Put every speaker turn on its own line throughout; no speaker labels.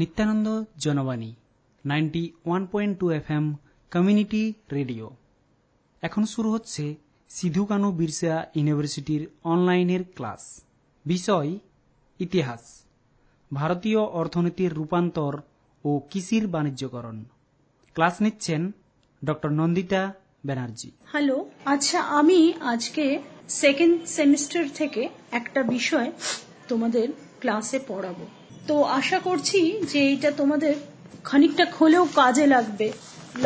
Nityananda Janabani
ninety one point two F M community radio এখন শুরু হচ্ছে সিধু কানু বিরসা ইউনিভার্সিটির অনলাইনের ক্লাস। বিষয়, ইতিহাস। ভারতীয় অর্থনীতির রূপান্তর ও কৃষির বাণিজ্যকরণ। ক্লাস নিচ্ছেন ডক্টর নন্দিতা ব্যানার্জি।
হ্যালো আচ্ছা আমি আজকে সেকেন্ড সেমিস্টার থেকে একটা বিষয় তোমাদের ক্লাসে পড়াবো। তো আশা করছি যে এটা তোমাদের খানিকটা হলেও কাজে লাগবে।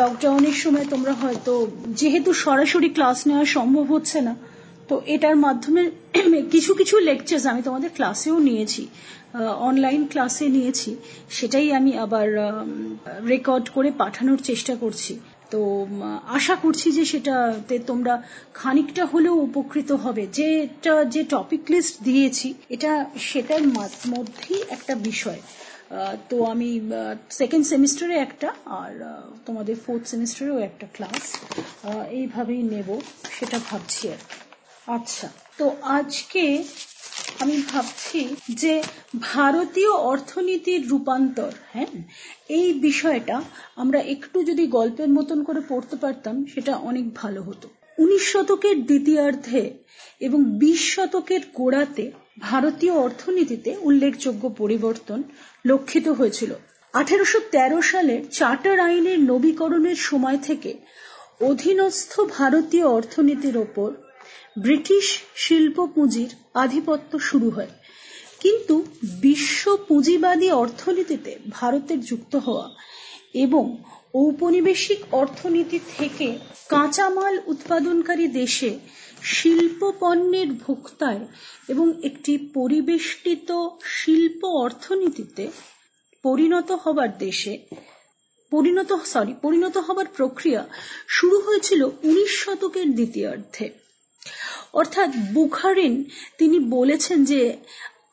লকডাউনের সময় তোমরা হয়তো, যেহেতু সরাসরি ক্লাস নেওয়া সম্ভব হচ্ছে না, তো এটার মাধ্যমে কিছু কিছু লেকচার্স আমি তোমাদের ক্লাসেও নিয়েছি অনলাইন ক্লাসে নিয়েছি, সেটাই আমি আবার রেকর্ড করে পাঠানোর চেষ্টা করছি। তো আশা করছি যে সেটাতে তোমরা খানিকটা হলেও উপকৃত হবে। যেটা, যে টপিক লিস্ট দিয়েছি, এটা সেটার মধ্যেই একটা বিষয়। তো আমি সেকেন্ড সেমিস্টারে একটা, আর তোমাদের ফোর্থ সেমিস্টারেও একটা ক্লাস এইভাবেই নেব, সেটা ভাবছি আর আচ্ছা তো আজকে আমি ভাবছি যে ভারতীয় অর্থনীতির রূপান্তর হ্যাঁ? এই বিষয়টা আমরা একটু যদি গল্পের মতন করে পড়তে পারতাম, সেটা অনেক ভালো হতো। উনিশ শতকের দ্বিতীয়ার্ধে এবং বিশ শতকের গোড়াতে ভারতীয় অর্থনীতিতে উল্লেখযোগ্য পরিবর্তন লক্ষিত হয়েছিল। আঠেরোশো সালে চার্টার আইনের নবীকরণের সময় থেকে অধীনস্থ ভারতীয় অর্থনীতির ওপর ব্রিটিশ শিল্প পুঁজির আধিপত্য শুরু হয়। কিন্তু বিশ্ব পুঁজিবাদী অর্থনীতিতে ভারতের যুক্ত হওয়া এবং ঔপনিবেশিক অর্থনীতি থেকে কাঁচামাল উৎপাদনকারী দেশে শিল্প পণ্যের ভোক্তায় এবং একটি পরিবেষ্টিত শিল্প অর্থনীতিতে পরিণত হবার দেশে পরিণত সরি পরিণত হবার প্রক্রিয়া শুরু হয়েছিল উনিশ শতকের দ্বিতীয়ার্ধে। অর্থাৎ বুখারিন, তিনি বলেছেন যে,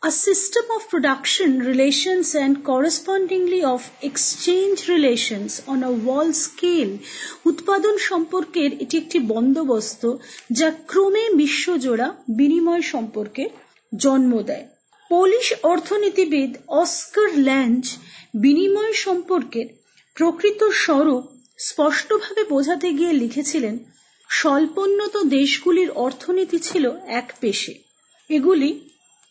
a system of production, relations, and correspondingly relations on a world scale, উৎপাদন সম্পর্কের এটি একটি বন্দোবস্ত যা ক্রমে বিশ্বজোড়া বিনিময় সম্পর্কে জন্ম দেয়। পোলিশ অর্থনীতিবিদ অস্কার ল্যাঞ্জ বিনিময় সম্পর্কের প্রকৃত স্বরূপ স্পষ্টভাবে বোঝাতে গিয়ে লিখেছিলেন স্বল্পোন্নত দেশগুলির অর্থনীতি ছিল এক পেশে। এগুলি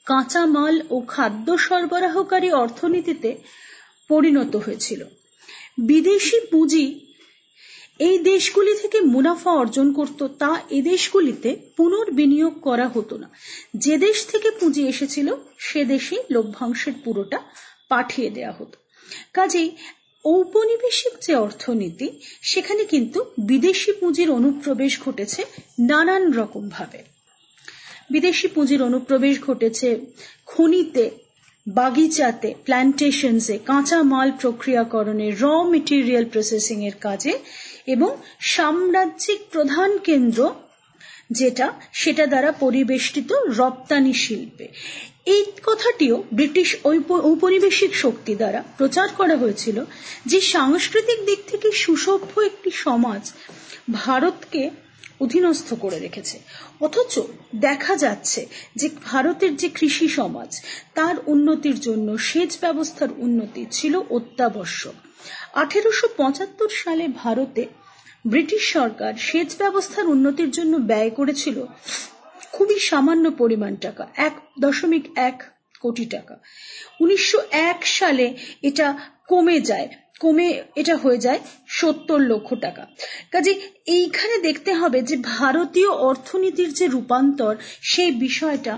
কাঁচামাল ও খাদ্য সরবরাহকারী অর্থনীতিতে পরিণত হয়েছিল। বিদেশি পুঁজি এই দেশগুলি থেকে মুনাফা অর্জন করত, তা এ দেশগুলিতে পুনর্বিনিয়োগ করা হতো না। যে দেশ থেকে পুঁজি এসেছিল, সে দেশে লভ্যাংশের পুরোটা পাঠিয়ে দেয়া হতো। কাজেই ঔপনিবেশিক যে অর্থনীতি, সেখানে কিন্তু বিদেশি পুঁজির অনুপ্রবেশ ঘটেছে নানান রকম ভাবে। বিদেশি পুঁজির অনুপ্রবেশ ঘটেছে খনিতে, বাগিচাতে প্ল্যান্টেশনসে কাঁচা মাল প্রক্রিয়াকরণে র মেটেরিয়াল প্রসেসিং এর কাজে এবং সাম্রাজ্যিক প্রধান কেন্দ্র যেটা, সেটা দ্বারা পরিবেষ্টিত রপ্তানি শিল্পে। এই কথাটিও ব্রিটিশ ঔপনিবেশিক শক্তি দ্বারা প্রচার করা হয়েছিল, যে সাংস্কৃতিক দিক থেকে সুসভ্য একটি সমাজ ভারতকে অধীনস্থ করে রেখেছে। অথচ দেখা যাচ্ছে যে ভারতের যে কৃষি সমাজ, তার উন্নতির জন্য সেচ ব্যবস্থার উন্নতি ছিল অত্যাবশ্যক। আঠেরোশো সালে ভারতে ব্রিটিশ সরকার সেচ ব্যবস্থার উন্নতির জন্য ব্যয় করেছিল খুবই সামান্য পরিমাণ টাকা, এক দশমিক এক কোটি টাকা। উনিশশো এক সালে এটা কমে যায়। কমে এটা হয়ে যায় সত্তর লক্ষ টাকা। কাজে এইখানে দেখতে হবে যে ভারতীয় অর্থনীতির যে রূপান্তর সেই বিষয়টা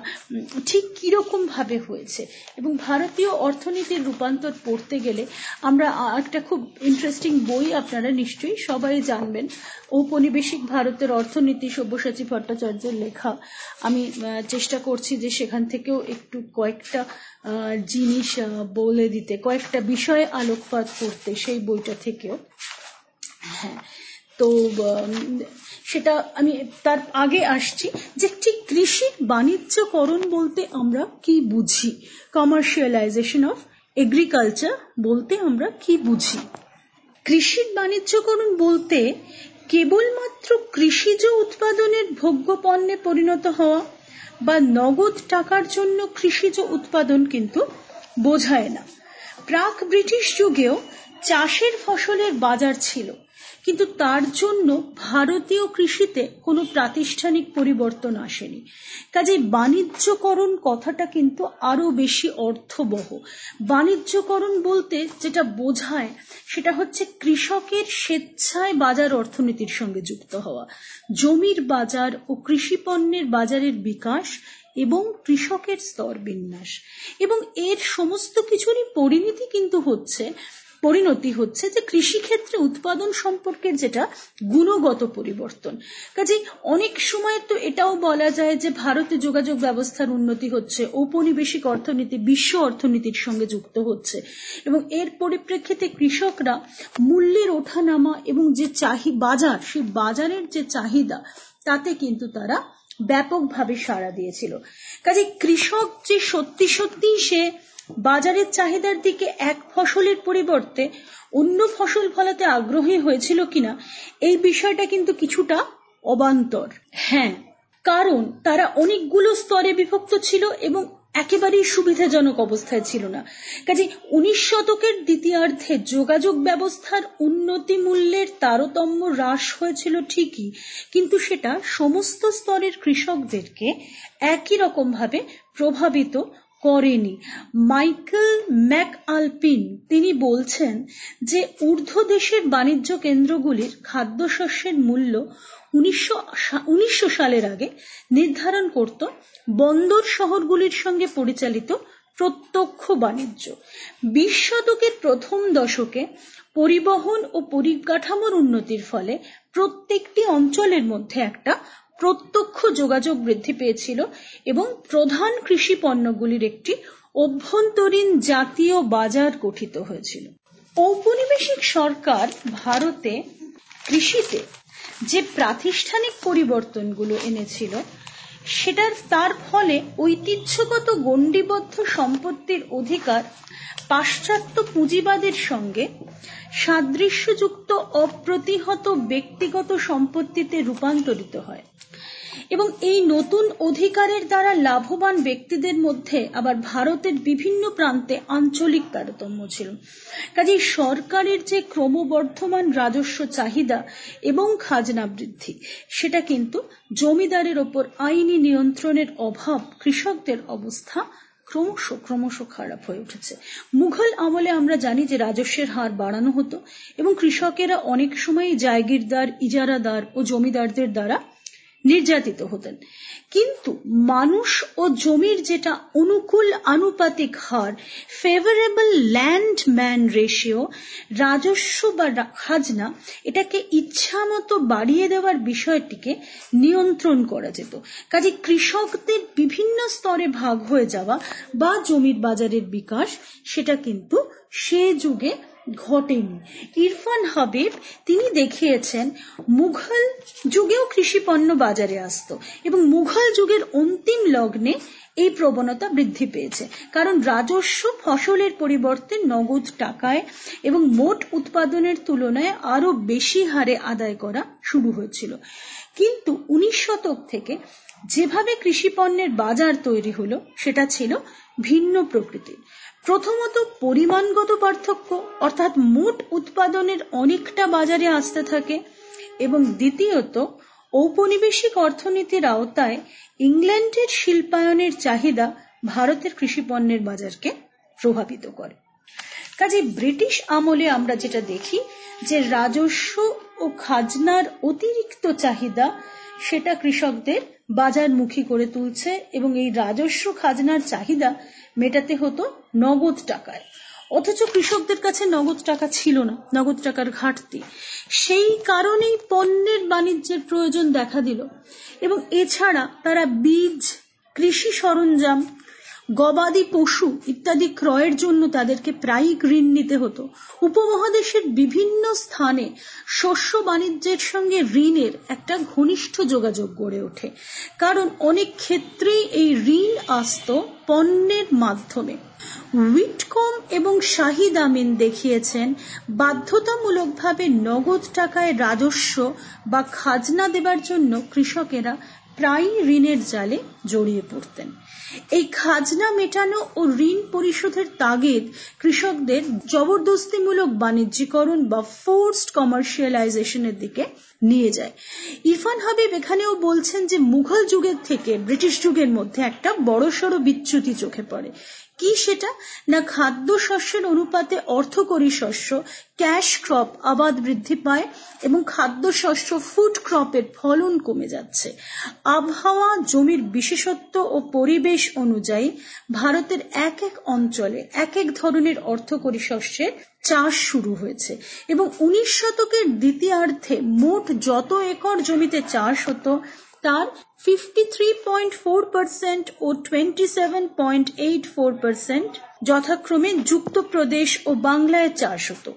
ঠিক কীরকম ভাবে হয়েছে। এবং ভারতীয় অর্থনীতির রূপান্তর পড়তে গেলে আমরা একটা খুব ইন্টারেস্টিং বই আপনারা নিশ্চয়ই সবাই জানবেন। ঔপনিবেশিক ভারতের অর্থনীতি, সব্যসাচী ভট্টাচার্যের লেখা। আমি চেষ্টা করছি যে সেখান থেকেও একটু কয়েকটা জিনিস বলে দিতে, কয়েকটা বিষয়ে আলোকপাত করতে সেই বইটা থেকেও। হ্যাঁ তো সেটা আমি তার আগে আসছি যে ঠিক কৃষি বাণিজ্যকরণ বলতে আমরা কি বুঝি? কমার্শিয়ালাইজেশন অফ এগ্রিকালচার বলতে আমরা কি বুঝি? কৃষির বাণিজ্যকরণ বলতে কেবলমাত্র কৃষিজ উৎপাদনের ভোগ্য পণ্যে পরিণত হওয়া বা নগদ টাকার জন্য কৃষিজ উৎপাদন কিন্তু বোঝায় না। প্রাক ব্রিটিশ যুগেও চাষের ফসলের বাজার ছিল, কিন্তু তার জন্য ভারতীয় কৃষিতে কোনো প্রাতিষ্ঠানিক পরিবর্তন আসেনি। কাজে বাণিজ্যকরণ কথাটা কিন্তু আরও বেশি অর্থবহ। বাণিজ্যকরণ বলতে যেটা বোঝায়, সেটা হচ্ছে কৃষকের স্বেচ্ছায় বাজার অর্থনীতির সঙ্গে যুক্ত হওয়া। জমির বাজার ও কৃষি পণ্যের বাজারের বিকাশ এবং কৃষকের স্তর বিন্যাস। এবং এর সমস্ত কিছুরই পরিণতি কিন্তু হচ্ছে, পরিণতি হচ্ছে যে কৃষিক্ষেত্রে উৎপাদন সম্পর্কের যেটা গুণগত পরিবর্তন। কাজে অনেক সময় তো এটাও বলা যায় যে ভারতে যোগাযোগ ব্যবস্থার উন্নতি হচ্ছে, ঔপনিবেশিক অর্থনীতি, বিশ্ব অর্থনীতির সঙ্গে যুক্ত হচ্ছে। এবং এর পরিপ্রেক্ষিতে কৃষকরা মূল্যের ওঠানামা এবং যে চাহি, বাজার, সেই বাজারের যে চাহিদা, তাতে কিন্তু তারা ব্যাপকভাবে সাড়া দিয়েছিল। কাজে কৃষক যে সত্যি সত্যি সে বাজারের চাহিদার দিকে এক ফসলের পরিবর্তে অন্য ফসল ফলাতে আগ্রহী হয়েছিল কিনা, এই বিষয়টা কিন্তু কিছুটা অবান্তর। হ্যাঁ কারণ তারা অনেকগুলো স্তরে বিভক্ত ছিল এবং একেবারেই সুবিধাজনক অবস্থায় ছিল না। কাজে উনিশ শতকের দ্বিতীয়ার্ধে যোগাযোগ ব্যবস্থার উন্নতি মূল্যের তারতম্য হ্রাস হয়েছিল ঠিকই, কিন্তু সেটা সমস্ত স্তরের কৃষকদেরকে একই রকম ভাবে প্রভাবিত করেনি। মাইকেল ম্যাক আলপিন তিনি বলছেন যে ঊর্ধ্ব দেশের বাণিজ্য কেন্দ্রগুলির খাদ্যশস্যের মূল্য উনিশশো সালের আগে নির্ধারণ করত বন্দর শহরগুলির সঙ্গে পরিচালিত প্রত্যক্ষ বাণিজ্য। বিশ শতকের প্রথম দশকে পরিবহন ও পরিকাঠামোর উন্নতির ফলে প্রত্যেকটি অঞ্চলের মধ্যে একটা প্রত্যক্ষ যোগাযোগ বৃদ্ধি পেয়েছিল এবং প্রধান কৃষি পণ্যগুলির একটি অভ্যন্তরীণ জাতীয় বাজার গঠিত হয়েছিল। ঔপনিবেশিক সরকার ভারতে কৃষিতে যে প্রাতিষ্ঠানিক পরিবর্তনগুলো এনেছিল সেটার তার ফলে ঐতিহ্যগত গণ্ডিবদ্ধ সম্পত্তির অধিকার পাশ্চাত্য পুঁজিবাদের সঙ্গে সাদৃশ্যযুক্ত অপ্রতিহত ব্যক্তিগত সম্পত্তিতে রূপান্তরিত হয়। এবং এই নতুন অধিকারের দ্বারা লাভবান ব্যক্তিদের মধ্যে আবার ভারতের বিভিন্ন প্রান্তে আঞ্চলিক তারতম্য ছিল। কাজেই সরকারের যে ক্রমবর্ধমান রাজস্ব চাহিদা এবং খাজনা বৃদ্ধি, সেটা কিন্তু জমিদারের ওপর আইনি নিয়ন্ত্রণের অভাব কৃষকদের অবস্থা ক্রমশ ক্রমশ খারাপ হয়ে উঠেছে। মুঘল আমলে আমরা জানি যে রাজস্বের হার বাড়ানো হতো এবং কৃষকেরা অনেক সময় জায়গিরদার, ইজারাদার ও জমিদারদের দ্বারা নির্যাতিত হতেন। কিন্তু মানুষ ও জমির যেটা অনুকূল আনুপাতিক হার ফেভারেবল ল্যান্ড ম্যান রেশিও রাজস্ব বা খাজনা, এটাকে ইচ্ছা মতো বাড়িয়ে দেওয়ার বিষয়টিকে নিয়ন্ত্রণ করা যেত। কাজে কৃষকদের বিভিন্ন স্তরে ভাগ হয়ে যাওয়া বা জমির বাজারের বিকাশ, সেটা কিন্তু সে যুগে ঘটেনি। ইরফান হাবিব, তিনি দেখিয়েছেন, মুঘল যুগেও কৃষি পণ্য বাজারে আসত এবং মুঘল যুগের অন্তিম লগ্নে এই প্রবণতা বৃদ্ধি পেয়েছে। কারণ রাজস্ব ফসলের পরিবর্তে নগদ টাকায় এবং মোট উৎপাদনের তুলনায় আরও বেশি হারে আদায় করা শুরু হয়েছিল। কিন্তু উনিশ শতক থেকে যেভাবে কৃষি পণ্যের বাজার তৈরি হলো, সেটা ছিল ভিন্ন প্রকৃতির। প্রথমত পরিমাণগত পার্থক্য, অর্থাৎ মোট উৎপাদনের অনেকটা বাজারে আসতে থাকে এবং দ্বিতীয়ত, ঔপনিবেশিক অর্থনীতির আওতায় ইংল্যান্ডের শিল্পায়নের চাহিদা ভারতের কৃষি পণ্যের বাজারকে প্রভাবিত করে। কাজে ব্রিটিশ আমলে আমরা যেটা দেখি, যে রাজস্ব ও খাজনার অতিরিক্ত চাহিদা, সেটা কৃষকদের বাজারমুখী করে তুলছে এবং এই রাজস্ব খাজনার চাহিদা মেটাতে হতো নগদ টাকায়। অথচ কৃষকদের কাছে নগদ টাকা ছিল না, নগদ টাকার ঘাটতি। সেই কারণেই পণ্যের বাণিজ্যের প্রয়োজন দেখা দিল। এবং এছাড়া তারা বীজ, কৃষি সরঞ্জাম গবাদি পশু ইত্যাদি ক্রয়ের জন্য তাদেরকে প্রায়ই ঋণ নিতে হতো। উপমহাদেশের বিভিন্ন স্থানে শস্য বাণিজ্যের সঙ্গে ঋণের একটা ঘনিষ্ঠ যোগাযোগ গড়ে ওঠে। কারণ অনেক ক্ষেত্রেই এই ঋণ আসত পণ্যের মাধ্যমে। উইটকম এবং শাহিদ আমিন দেখিয়েছেন, বাধ্যতামূলকভাবে নগদ টাকায় রাজস্ব বা খাজনা দেবার জন্য কৃষকেরা প্রায়ই ঋণের জালে জড়িয়ে পড়তেন। এই খাজনা মেটানো ও ঋণ পরিশোধের তাগিদ কৃষকদের জবরদস্তিমূলক বাণিজ্যিকরণ বা ফোর্সড কমার্শিয়ালাইজেশনের দিকে নিয়ে যায়। ইরফান হাবিব এখানেও বলছেন যে, মুঘল যুগের থেকে ব্রিটিশ যুগের মধ্যে একটা বড়সড় বিচ্যুতি চোখে পড়ে। কি সেটা? না খাদ্য শস্যের অনুপাতে অর্থকরী শস্য, ক্যাশ ক্রপ আবাদ বৃদ্ধি পায় এবং খাদ্য শস্য ফুড ক্রপের ফলন কমে যাচ্ছে। আবহাওয়া, জমির বিশেষত্ব ও পরিবেশ অনুযায়ী ভারতের এক এক অঞ্চলে এক এক ধরনের অর্থকরী শস্যের চাষ শুরু হয়েছে এবং উনিশ শতকের দ্বিতীয়ার্ধে মোট যত একর জমিতে চাষ হতো, তার 53.4% ও 27.84% যথাক্রমে যুক্তপ্রদেশ ও বাংলায় চাষ হতো।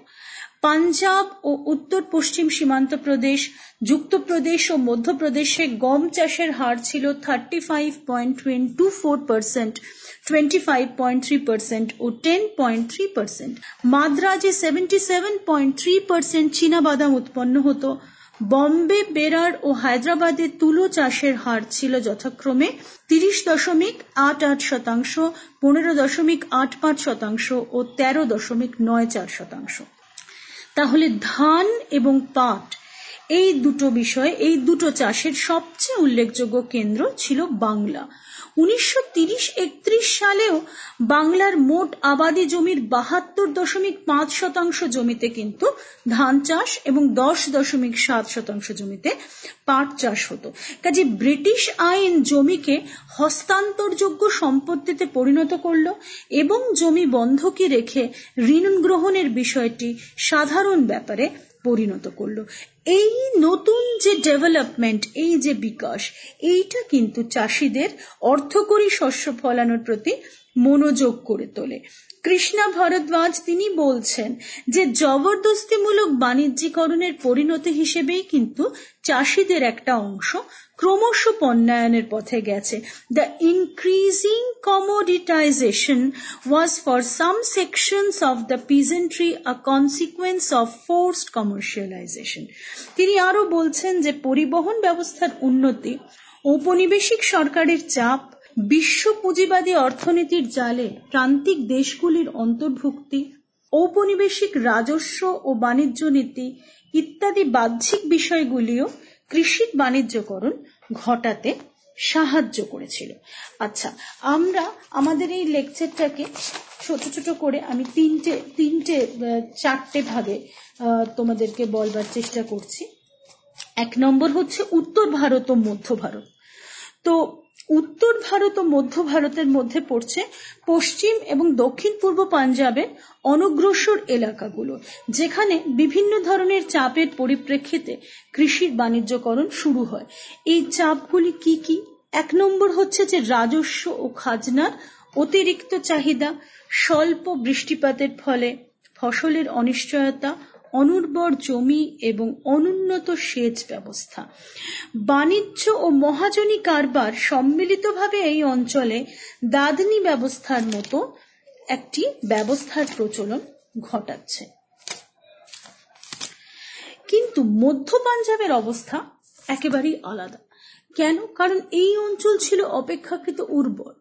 পাঞ্জাব ও উত্তর পশ্চিম সীমান্ত প্রদেশ, যুক্তপ্রদেশ ও মধ্যপ্রদেশে গম চাষের হার ছিল thirty five point two four percent twenty five point three percent ও ten point three percent মাদ্রাজে seventy seven point three percent চীনাবাদাম উৎপন্ন হতো। বম্বে, বেরার ও হায়দ্রাবাদে তুলো চাষের হার ছিল যথাক্রমে তিরিশ দশমিক আট আট শতাংশ, পনেরো দশমিক আট পাঁচ শতাংশ ও তেরো দশমিক নয় চার শতাংশ। তাহলে ধান এবং পাট এই দুটো বিষয়, এই দুটো চাষের সবচেয়ে উল্লেখযোগ্য কেন্দ্র ছিল বাংলা। উনিশশো তিরিশ একত্রিশ সালেও বাংলার মোট আবাদি জমির বাহাত্তর দশমিক পাঁচ শতাংশ জমিতে কিন্তু ধান চাষ এবং দশ দশমিক সাত শতাংশ জমিতে পাট চাষ হতো। কাজে ব্রিটিশ আইন জমিকে হস্তান্তরযোগ্য সম্পত্তিতে পরিণত করল এবং জমি বন্ধকি রেখে ঋণ গ্রহণের বিষয়টি সাধারণ ব্যাপারে পরিণত করল। এই নতুন যে ডেভেলপমেন্ট এই যে বিকাশ, এইটা কিন্তু চাষিদের অর্থকরী শস্য ফলানোর প্রতি মনোযোগ করে তোলে। কৃষ্ণা ভরদ্বাজ তিনি বলছেন যে জবরদস্তিমূলক বাণিজ্যিকরণের পরিণতি হিসেবেই কিন্তু চাষিদের একটা অংশ ক্রমশ পণ্যায়নের পথে গেছে। The increasing commoditization was for some sections of the peasantry a consequence of forced commercialization তিনি আরও বলছেন যে পরিবহন ব্যবস্থার উন্নতি, ঔপনিবেশিক সরকারের চাপ বিশ্ব পুঁজিবাদী অর্থনীতির জালে প্রান্তিক দেশগুলির অন্তর্ভুক্তি, ঔপনিবেশিক রাজস্ব ও বাণিজ্য নীতি ইত্যাদি বাহ্যিক বিষয়গুলিও কৃষির বাণিজ্যকরণ ঘটাতে সাহায্য করেছিল। আচ্ছা আমরা আমাদের এই লেকচারটাকে ছোট ছোট করে আমি তিনটে তিনটে চারটে ভাগে তোমাদেরকে বলবার চেষ্টা করছি। এক নম্বর হচ্ছে উত্তর ভারত ও মধ্য ভারত। তো উত্তর ভারত ও মধ্য ভারতের মধ্যে পড়ছে পশ্চিম এবং দক্ষিণ পূর্ব পাঞ্জাবের অনগ্রসর এলাকাগুলো, যেখানে বিভিন্ন ধরনের চাপের পরিপ্রেক্ষিতে কৃষির বাণিজ্যকরণ শুরু হয়। এই চাপগুলি কি কি? এক নম্বর হচ্ছে যে রাজস্ব ও খাজনার অতিরিক্ত চাহিদা, স্বল্প বৃষ্টিপাতের ফলে ফসলের অনিশ্চয়তা অনুর্বর জমি এবং অনুন্নত সেচ ব্যবস্থা। বাণিজ্য ও মহাজনী কারবার সম্মিলিতভাবে এই অঞ্চলে দাদনি ব্যবস্থার মতো একটি ব্যবস্থার প্রচলন ঘটাচ্ছে। কিন্তু মধ্য পাঞ্জাবের অবস্থা একেবারেই আলাদা। কেন? কারণ এই অঞ্চল ছিল অপেক্ষাকৃত উর্বর।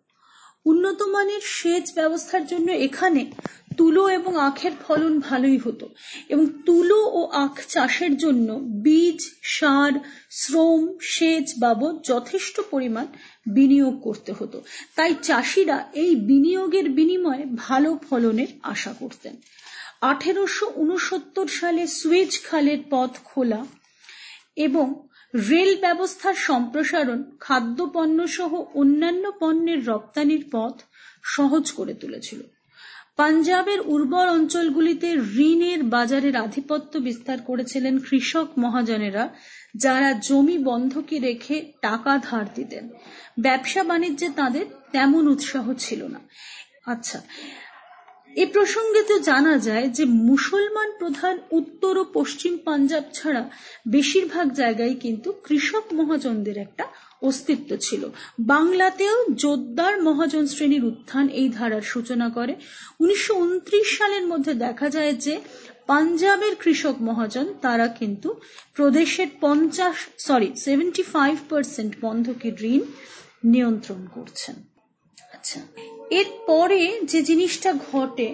উন্নত মানের সেচ ব্যবস্থার জন্য এখানে তুলো এবং আখের ফলন ভালোই হতো। এবং তুলো ও আখ চাষের জন্য বীজ, সার, শ্রম, সেচ বাবদ যথেষ্ট পরিমাণ বিনিয়োগ করতে হতো। তাই চাষিরা এই বিনিয়োগের বিনিময়ে ভালো ফলনের আশা করতেন। আঠেরোশো উনসত্তর সালে সুয়েজ খালের পথ খোলা এবং রেল ব্যবস্থার সম্প্রসারণ খাদ্যপণ্য সহ অন্যান্য পণ্যের রপ্তানির পথ সহজ করে তুলেছিল। পাঞ্জাবের উর্বর অঞ্চলগুলিতে ঋণের বাজারের আধিপত্য বিস্তার করেছিলেন কৃষক মহাজনেরা, যারা জমি বন্ধকে রেখে টাকা ধার দিতেন। ব্যবসা বাণিজ্যে তাদের তেমন উৎসাহ ছিল না। আচ্ছা এ প্রসঙ্গে তো জানা যায় যে মুসলমান প্রধান উত্তর ও পশ্চিম পাঞ্জাব ছাড়া বেশিরভাগ জায়গায় কিন্তু কৃষক মহাজনদের একটা অস্তিত্ব ছিল। বাংলাতেও জোদ্দার মহাজন শ্রেণির উত্থান এই ধারার সূচনা করে। উনিশশো উনত্রিশ সালের মধ্যে দেখা যায় যে পাঞ্জাবের কৃষক মহাজন তারা কিন্তু প্রদেশের পঞ্চাশ, সরি সেভেন্টি ফাইভ পার্সেন্ট বন্ধকি ঋণ নিয়ন্ত্রণ করছেন। আচ্ছা এরপরে যে জিনিসটা ঘটে,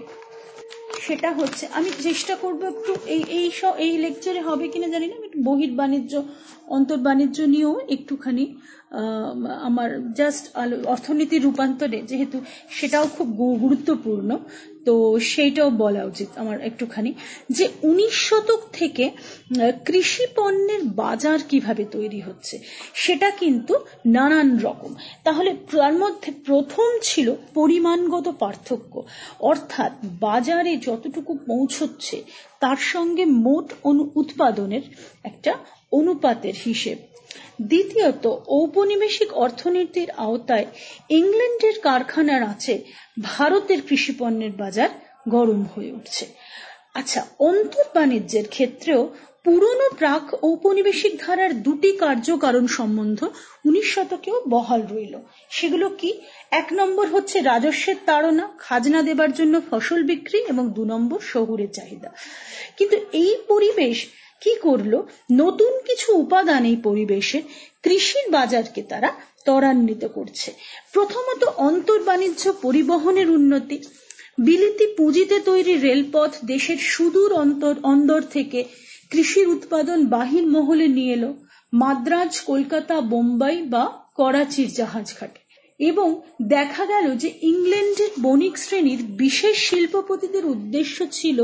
সেটা হচ্ছে, আমি চেষ্টা করব একটু এই এই এই লেকচারে হবে কিনা জানি না একটু বহির বাণিজ্য অন্তর্বাণিজ্য নিয়েও একটুখানি আমার জাস্ট অর্থনীতির রূপান্তরে যেহেতু সেটাও খুব গুরুত্বপূর্ণ, তো সেইটাও বলা উচিত আমার একটুখানি যে উনিশ শতক থেকে কৃষি পণ্যের বাজার কীভাবে তৈরি হচ্ছে, সেটা কিন্তু নানান রকম। তাহলে তার মধ্যে প্রথম ছিল পরিমাণগত পার্থক্য। অর্থাৎ বাজারে যতটুকু পৌঁছচ্ছে তার সঙ্গে মোট উৎপাদনের একটা অনুপাতের হিসেব। দ্বিতীয়ত, ঔপনিবেশিক অর্থনীতির আওতায় ইংল্যান্ডের কারখানার আছে ভারতের কৃষি পণ্যের বাজার গরম হয়ে উঠছে। আচ্ছা অন্তর বাণিজ্যের ক্ষেত্রেও পুরনো প্রাক ঔপনিবেশিক ধারার দুটি কার্যকারণ সম্বন্ধ উনিশ শতকেও বহাল রইল। সেগুলো কি? এক নম্বর হচ্ছে রাজস্বের তাড়না, খাজনা দেবার জন্য ফসল বিক্রি এবং দু নম্বর শহুরের চাহিদা। কিন্তু এই পরিবেশ কি করল? নতুন কিছু উপাদান এই পরিবেশে কৃষির বাজারকে তারা ত্বরান্বিত করছে। প্রথমত অন্তর্বাণিজ্য পরিবহনের উন্নতি বিলিতি পুঁজিতে তৈরি রেলপথ দেশের সুদূর অন্তর, অন্দর থেকে কৃষির উৎপাদন বাহির মহলে নিয়ে এলো মাদ্রাজ, কলকাতা, বোম্বাই বা করাচির জাহাজ ঘাটে এবং দেখা গেল যে ইংল্যান্ডের বণিক শ্রেণির বিশেষ শিল্পপতিদের উদ্দেশ্য ছিল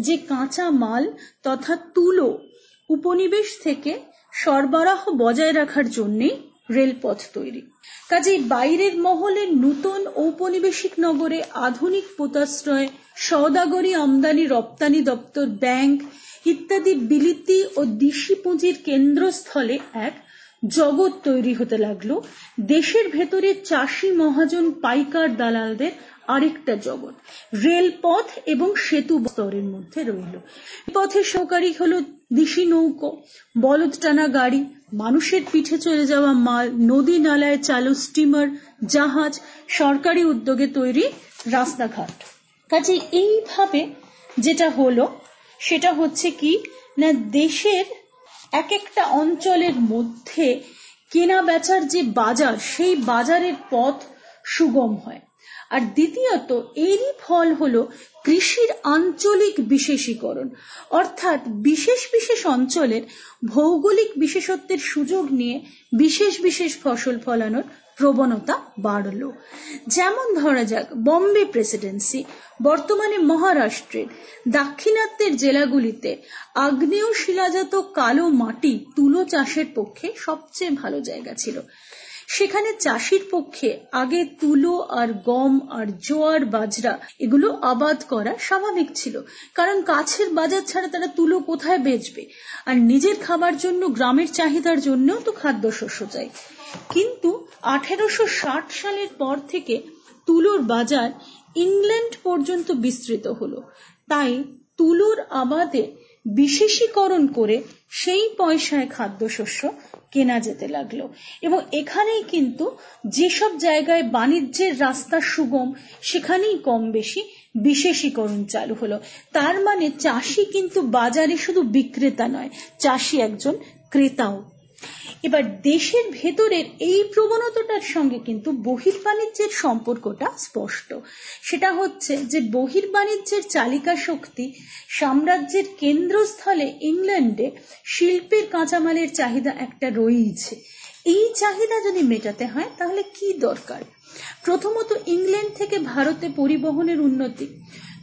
যে কাঁচা মাল তথা তুলো উপনিবেশ থেকে সরবরাহ বজায় রাখার জন্যেই রেলপথ তৈরি। কাজেই বাইরের মহলে নূতন ঔপনিবেশিক নগরে আধুনিক পোতাশ্রয়, সওদাগরি আমদানি রপ্তানি দপ্তর, ব্যাংক ইত্যাদি বিলিতি ও দিশি পুঁজির কেন্দ্রস্থলে এক জগৎ তৈরি হতে লাগল। দেশের ভেতরে চাষি মহাজন পাইকার দালালদের আরেকটা জগৎ। রেলপথ এবং সেতু স্তরের মধ্যে রইল। পথে সহকারী হলো দিশি নৌকো বলদ টানা গাড়ি, মানুষের পিঠে চলে যাওয়া মাল, নদী নালায় চালু স্টিমার, জাহাজ, সরকারি উদ্যোগে তৈরি রাস্তাঘাট। কাজে এইভাবে যেটা হলো, সেটা হচ্ছে কি, না দেশের এক একটা অঞ্চলের মধ্যে কেনা বেচার যে বাজার, সেই বাজারের পথ সুগম হয়। আর দ্বিতীয়ত, এরই ফল হলো কৃষির আঞ্চলিক বিশেষীকরণ। অর্থাৎ বিশেষ বিশেষ অঞ্চলের ভৌগোলিক বিশেষত্বের সুযোগ নিয়ে বিশেষ বিশেষ ফসল ফলানোর প্রবণতা বাড়ল। যেমন ধরা যাক, বম্বে প্রেসিডেন্সি, বর্তমানে মহারাষ্ট্রের দাক্ষিণাত্যের জেলাগুলিতে আগ্নেয় শিলাজাত কালো মাটি তুলো চাষের পক্ষে সবচেয়ে ভালো জায়গা ছিল। সেখানে চাষির পক্ষে আগে তুলো আর গম আর জোয়ার বাজরা এগুলো আবাদ করা স্বাভাবিক ছিল। কারণ কাছের বাজার ছাড়া তারা তুলো কোথায় বেচবে? আর নিজের খাবার জন্য, গ্রামের চাহিদার জন্যও তো খাদ্যশস্য চাই। কিন্তু আঠেরোশো ষাট সালের পর থেকে তুলোর বাজার ইংল্যান্ড পর্যন্ত বিস্তৃত হলো। তাই তুলোর আবাদে বিশেষীকরণ করে সেই পয়সায় খাদ্যশস্য কেনা যেতে লাগল। এবং এখানেই কিন্তু যেসব জায়গায় বাণিজ্যের রাস্তা সুগম, সেখানেই কম বেশি বিশেষীকরণ চালু হলো। তার মানে চাষি কিন্তু বাজারে শুধু বিক্রেতা নয়, চাষি একজন ক্রেতাও। এবার দেশের ভেতরের এই প্রবণতাটার সঙ্গে কিন্তু বহির্বাণিজ্যের সম্পর্কটা স্পষ্ট। সেটা হচ্ছে যে বহির্বাণিজ্যের চালিকা শক্তি সাম্রাজ্যের কেন্দ্রস্থলে ইংল্যান্ডে শিল্পের কাঁচামালের চাহিদা একটা রয়েছে এই চাহিদা যদি মেটাতে হয়, তাহলে কি দরকার? প্রথমত ইংল্যান্ড থেকে ভারতে পরিবহনের উন্নতি।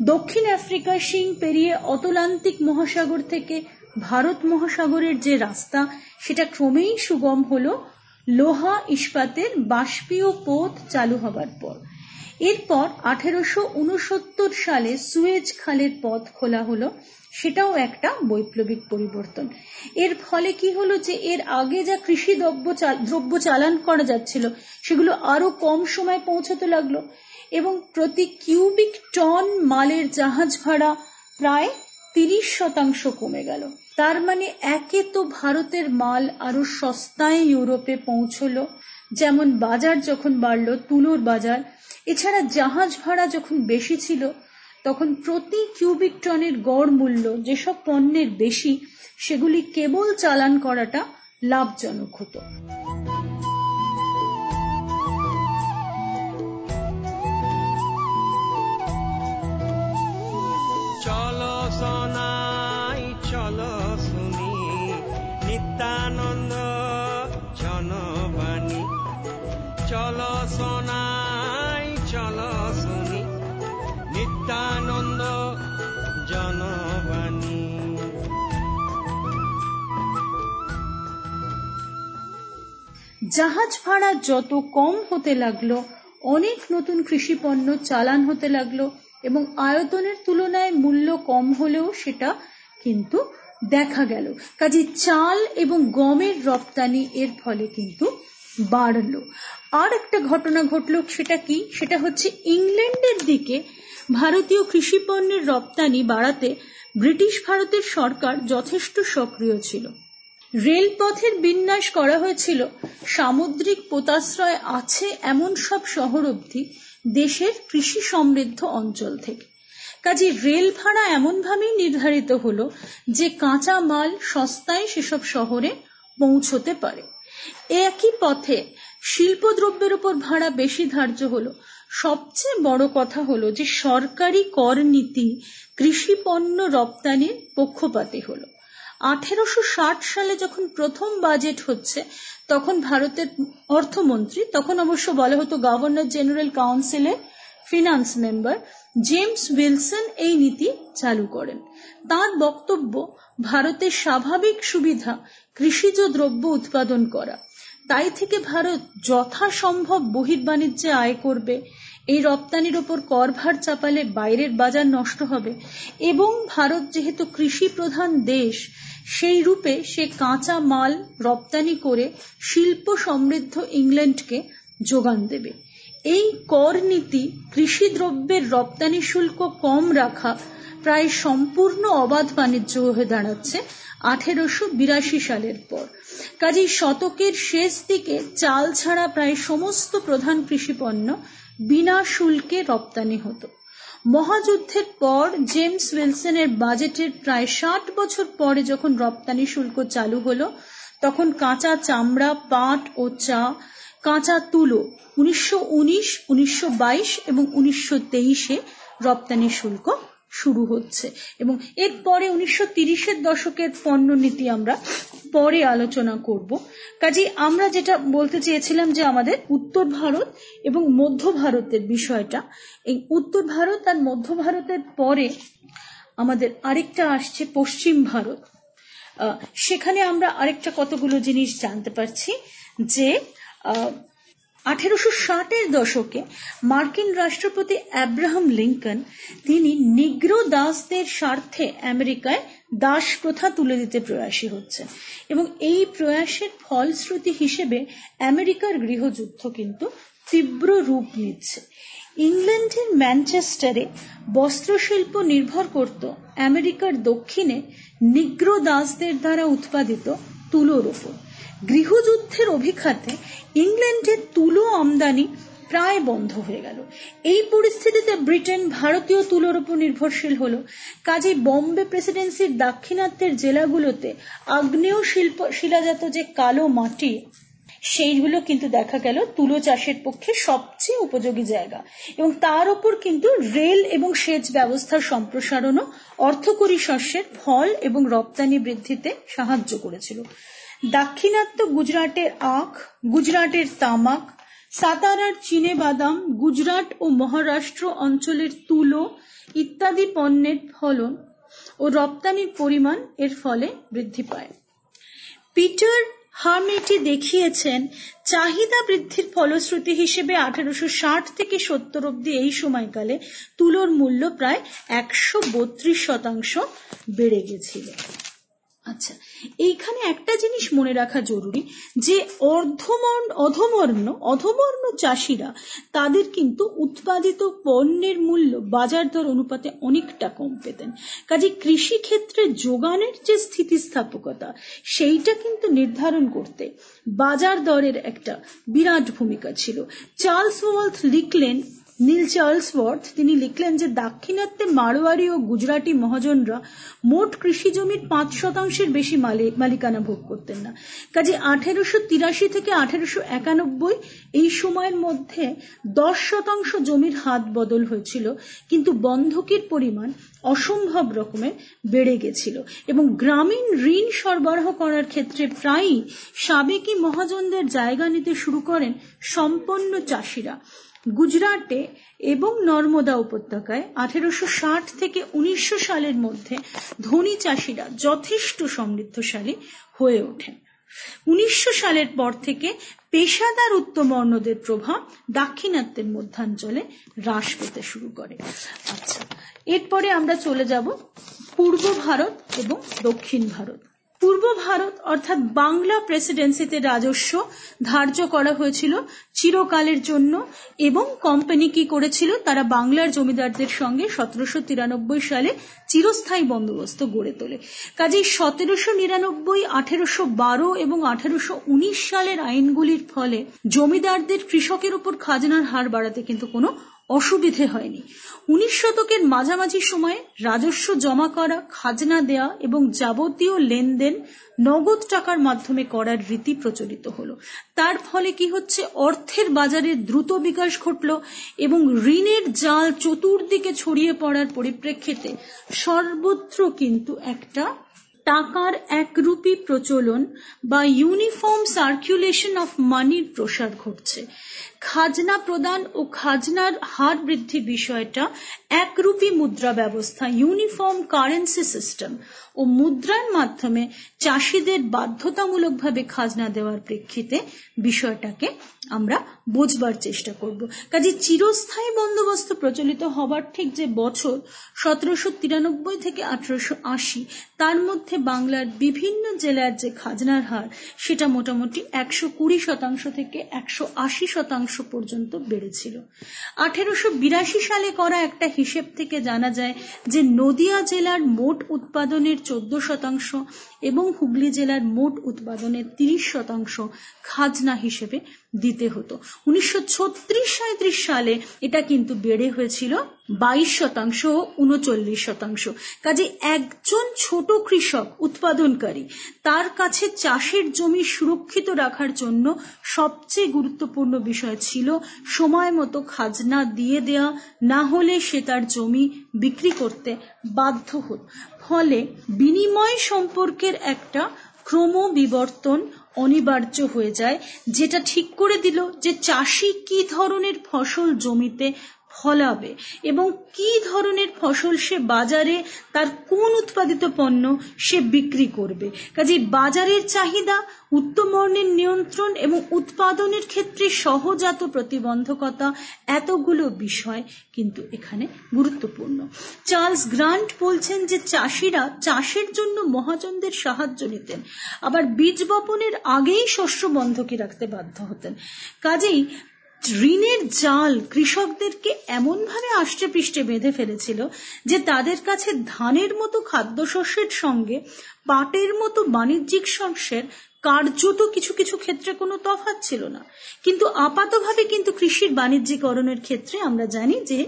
দক্ষিণ আফ্রিকা শিং পেরিয়ে অতলান্তিক মহাসাগর থেকে ভারত মহাসাগরের যে রাস্তা, সেটা ক্রমেই সুগম হলো। লোহা ইস্পাতের বাষ্পীয় পথ চালু হবার পর। এরপর আঠেরোশো উনসত্তর সালে সুয়েজ খালের পথ খোলা হলো। সেটাও একটা বৈপ্লবিক পরিবর্তন। এর ফলে কি হলো যে, এর আগে যা কৃষি দ্রব্য দ্রব্য চালান করা যাচ্ছিল, সেগুলো আরও কম সময় পৌঁছতে লাগল। এবং প্রতি কিউবিক টন মালের জাহাজ ভাড়া প্রায় তিরিশ শতাংশ কমে গেল। তার মানে একে তো ভারতের মাল আরও সস্তায় ইউরোপে পৌঁছলো। যেমন বাজার যখন বাড়লো, তুলোর বাজার, এছাড়া জাহাজ ভাড়া যখন বেশি ছিল, তখন প্রতি কিউবিক টনের গড় মূল্য, যেসব পণ্যের বেশি, সেগুলি কেবল চালান করাটা লাভজনক হতো। জাহাজ ভাড়া যত কম হতে লাগল, অনেক নতুন কৃষি পণ্য চালান হতে লাগল এবং আয়তনের তুলনায় মূল্য কম হলেও সেটা কিন্তু দেখা গেল। কাজে চাল এবং গমের রপ্তানি এর ফলে কিন্তু বাড়লো। আর একটা ঘটনা ঘটলো সেটা কি? সেটা হচ্ছে ইংল্যান্ডের দিকে ভারতীয় কৃষি পণ্যের রপ্তানি বাড়াতে ব্রিটিশ ভারতের সরকার যথেষ্ট সক্রিয় ছিল। রেলপথের বিন্যাস করা হয়েছিল। সামুদ্রিক পোতাশ্রয় আছে এমন সব শহর অবধি দেশের কৃষি সমৃদ্ধ অঞ্চল থেকে। কাজে রেল ভাড়া এমনভাবেই নির্ধারিত হলো যে কাঁচা মাল সস্তায় সেসব শহরে পৌঁছতে পারে। একই পথে শিল্পদ্রব্যের উপর ভাড়া বেশি ধার্য হলো। সবচেয়ে বড় কথা হলো যে সরকারি কর নীতি কৃষি পণ্য রপ্তানির পক্ষপাতী হলো। আঠেরোশো সালে যখন প্রথম বাজেট হচ্ছে, তখন ভারতের অর্থমন্ত্রী, তখন অবশ্য বলা হতো গভর্নর জেনারেল কাউন্সিলের ফিনান্স মেম্বার, জেমস উইলসন এই নীতি চালু করেন। তার বক্তব্য, ভারতের স্বাভাবিক সুবিধা, কৃষিজ দ্রব্য উৎপাদন করা। তাই থেকে ভারত যথাসম্ভব বহির্বাণিজ্যে আয় করবে, এই রপ্তানির ওপর করভার চাপালে বাইরের বাজার নষ্ট হবে, এবং ভারত যেহেতু কৃষি প্রধান দেশ সেই রূপে সে কাঁচা মাল রপ্তানি করে শিল্প সমৃদ্ধ ইংল্যান্ডকে যোগান দেবে। এই কর নীতি কৃষি দ্রব্যের রপ্তানি শুল্ক কম রাখা প্রায় সম্পূর্ণ অবাধ বাণিজ্য হয়ে দাঁড়াচ্ছে আঠেরোশো বিরাশি সালের পর। কাজেই শতকের শেষ দিকে চাল ছাড়া প্রায় সমস্ত প্রধান কৃষি পণ্য বিনা শুল্কে রপ্তানি হতো। মহাযুদ্ধের পর জেমস উইলসনের বাজেটের প্রায় ষাট বছর পরে যখন রপ্তানি শুল্ক চালু হলো, তখন কাঁচা চামড়া, পাট ও চা, কাঁচা তুলো উনিশশো উনিশ, উনিশশো বাইশ এবং উনিশশো তেইশে রপ্তানি শুল্ক শুরু হচ্ছে। এবং এরপরে উনিশশো তিরিশের দশকের পণ্য নীতি আমরা পরে আলোচনা করব। কাজে আমরা যেটা বলতে চেয়েছিলাম যে আমাদের উত্তর ভারত এবং মধ্য ভারতের বিষয়টা। এই উত্তর ভারত আর মধ্য ভারতের পরে আমাদের আরেকটা আসছে পশ্চিম ভারত। সেখানে আমরা আরেকটা কতগুলো জিনিস জানতে পারছি যে আঠেরোশো ষাটের দশকে মার্কিন রাষ্ট্রপতি অ্যাব্রাহাম লিঙ্কন তিনি নিগ্রো দাসদের স্বার্থে আমেরিকায় দাস প্রথা তুলে দিতে প্রয়াসী হচ্ছেন। এবং এই প্রয়াসের ফলশ্রুতি হিসেবে আমেরিকার গৃহযুদ্ধ কিন্তু তীব্র রূপ নিচ্ছে। ইংল্যান্ডের ম্যানচেস্টারে বস্ত্রশিল্প নির্ভর করত আমেরিকার দক্ষিণে নিগ্রো দাসদের দ্বারা উৎপাদিত তুলোর ওপর। গৃহযুদ্ধের অভিঘাতে ইংল্যান্ডের তুলো আমদানি প্রায় বন্ধ হয়ে গেল। এই পরিস্থিতিতে ব্রিটেন ভারতীয় তুলোর উপর নির্ভরশীল হলো। কাজে বম্বে প্রেসিডেন্সির দাক্ষিণাত্যের জেলাগুলোতে আগ্নেয় শিল্প, শিলাজাত যে কালো মাটি, সেইগুলো কিন্তু দেখা গেল তুলো চাষের পক্ষে সবচেয়ে উপযোগী জায়গা। এবং তার উপর কিন্তু রেল এবং সেচ ব্যবস্থার সম্প্রসারণও অর্থকরী শস্যের ফল এবং রপ্তানি বৃদ্ধিতে সাহায্য করেছিল। দাক্ষিণাত্য গুজরাটের আখ, গুজরাটের তামাক, সাতারার চিনে বাদাম, গুজরাট ও মহারাষ্ট্র অঞ্চলের তুলো ইত্যাদি পণ্যের ফলন ও রপ্তানির পরিমাণ এর ফলে বৃদ্ধি পায়। পিটার হার্মেটি দেখিয়েছেন, চাহিদা বৃদ্ধির ফলশ্রুতি হিসেবে আঠারোশো ষাট থেকে সত্তর অব্দি এই সময়কালে তুলোর মূল্য প্রায় একশো বত্রিশ শতাংশ বেড়ে গেছিল। আচ্ছা এইখানে একটা জিনিস মনে রাখা জরুরি যে অর্ধমর্ণ অধমর্ণ অধমর্ণ চাষিরা তাদের কিন্তু উৎপাদিত পণ্যের মূল্য বাজার দর অনুপাতে অনেকটা কম পেতেন। কাজে কৃষি ক্ষেত্রে যোগানের যে স্থিতিস্থাপকতা, সেইটা কিন্তু নির্ধারণ করতে বাজার দরের একটা বিরাট ভূমিকা ছিল। চার্লস ওয়ালথ লিখলেন নীল চার্লসওয়ার্থ, তিনি লিখলেন যে, দাক্ষিণাত্যে মারোয়ারি ও গুজরাটি মহাজনরা মোট কৃষি জমির পাঁচ শতাংশের বেশি মালিকানা ভোগ করতেন না। কাজে আঠেরোশো তিরাশি থেকে আঠেরোশো একানব্বই এই সময়ের মধ্যে দশ শতাংশ জমির হাত বদল হয়েছিল, কিন্তু বন্ধকির পরিমাণ অসম্ভব রকমের বেড়ে গেছিল এবং গ্রামীণ ঋণ সরবরাহ করার ক্ষেত্রে প্রায়ই সাবেকি মহাজনদের জায়গা নিতে শুরু করেন সম্পন্ন চাষিরা। গুজরাটে এবং নর্মদা উপত্যকায় আঠেরোশো ষাট থেকে উনিশশো সালের মধ্যে ধনী চাষিরা যথেষ্ট সমৃদ্ধশালী হয়ে ওঠেন। উনিশশো সালের পর থেকে পেশাদার উত্তম উত্তমর্ণদের প্রভাব দাক্ষিণাত্যের মধ্যাঞ্চলে হ্রাস পেতে শুরু করে। আচ্ছা এরপরে আমরা চলে যাব পূর্ব ভারত এবং দক্ষিণ ভারত। পূর্ব ভারত অর্থাৎ বাংলা প্রেসিডেন্সিতে রাজস্ব ধার্য করা হয়েছিল চিরকালের জন্য এবং কোম্পানি কি করেছিল? তারা বাংলার জমিদারদের সঙ্গে সতেরোশো তিরানব্বই সালে চিরস্থায়ী বন্দোবস্ত গড়ে তোলে। কাজেই সতেরোশো নিরানব্বই, আঠেরোশো বারো এবং আঠেরোশো উনিশ সালের আইনগুলির ফলে জমিদারদের কৃষকের উপর খাজনার হার বাড়াতে কিন্তু কোনো অসুবিধে হয়নি। উনিশ শতকের মাঝামাঝি সময়ে রাজস্ব জমা করা, খাজনা দেয়া এবং যাবতীয় লেনদেন নগদ টাকার মাধ্যমে করার রীতি প্রচলিত হলো। তার ফলে কি হচ্ছে? অর্থের বাজারে দ্রুত বিকাশ ঘটল এবং ঋণের জাল চতুর্দিকে ছড়িয়ে পড়ার পরিপ্রেক্ষিতে সর্বত্র কিন্তু একটা টাকার একরূপী প্রচলন বা ইউনিফর্ম সার্কুলেশন অফ মানির প্রসার ঘটছে। খাজনা প্রদান ও খাজনার হার বৃদ্ধি বিষয়টা একরূপী মুদ্রা ব্যবস্থা ইউনিফর্ম কারেন্সি সিস্টেম ও মুদ্রার মাধ্যমে চাষিদের বাধ্যতামূলকভাবে খাজনা দেওয়ার প্রেক্ষিতে বিষয়টাকে আমরা বোঝবার চেষ্টা করব। কাজে চিরস্থায়ী বন্দোবস্ত প্রচলিত হবার ঠিক যে বছর সতেরোশো তিরানব্বই থেকে আঠারোশো আশি, তার মধ্যে বাংলার বিভিন্ন জেলার যে খাজনার হার, সেটা মোটামুটি একশো কুড়ি শতাংশ থেকে একশো আশি শতাংশ পর্যন্ত বেড়েছিল। আঠেরোশো বিরাশি সালে করা একটা হিসেব থেকে জানা যায় যে নদিয়া জেলার মোট উৎপাদনের চোদ্দ শতাংশ এবং হুগলি জেলার মোট উৎপাদনের তিরিশ শতাংশ খাজনা হিসেবে দিতে হতো। উনিশশো ছত্রিশ সালে এটা কিন্তু বেড়ে হয়েছিল বাইশ শতাংশ ও উনচল্লিশ শতাংশ। কাজে একজন ছোট কৃষক, উৎপাদনকারী, তার কাছে চাষের জমি সুরক্ষিত রাখার জন্য সবচেয়ে গুরুত্বপূর্ণ বিষয় ছিল সময় মতো খাজনা দিয়ে দেয়া, না হলে সে তার জমি বিক্রি করতে বাধ্য হত। ফলে বিনিময় সম্পর্কের একটা ক্রমবিবর্তন অনিবার্য হয়ে যায় যেটা ঠিক করে দিল যে চাষি কি ধরনের ফসল জমিতে ফলাবে। এবং কি ধরনের ফসল সে বাজারে তার কোন উৎপাদিত পণ্য সে বিক্রি করবে? কাজে বাজারের চাহিদা, উত্তমর্ণের নিয়ন্ত্রণ এবং উৎপাদনের ক্ষেত্রে সহজাত প্রতিবন্ধকতা এতগুলো বিষয় কিন্তু এখানে গুরুত্বপূর্ণ। চার্লস গ্রান্ট বলছেন যে চাষিরা চাষের জন্য মহাজনদের সাহায্য নিতেন, আবার বীজ বপনের আগেই শস্য বন্ধকে রাখতে বাধ্য হতেন। কাজেই ঋণের জাল কৃষকদেরকে এমনভাবে আষ্টে বেঁধে ফেলেছিল যে তাদের কাছে ধানের মতো খাদ্যশস্যের সঙ্গে পাটের মতো বাণিজ্যিক শস্যের কার্যত কিছু কিছু ক্ষেত্রে কোনো তফাৎ ছিল না। কিন্তু আপাতভাবে কিন্তু কৃষির বাণিজ্যিকরণের ক্ষেত্রে আমরা জানি যে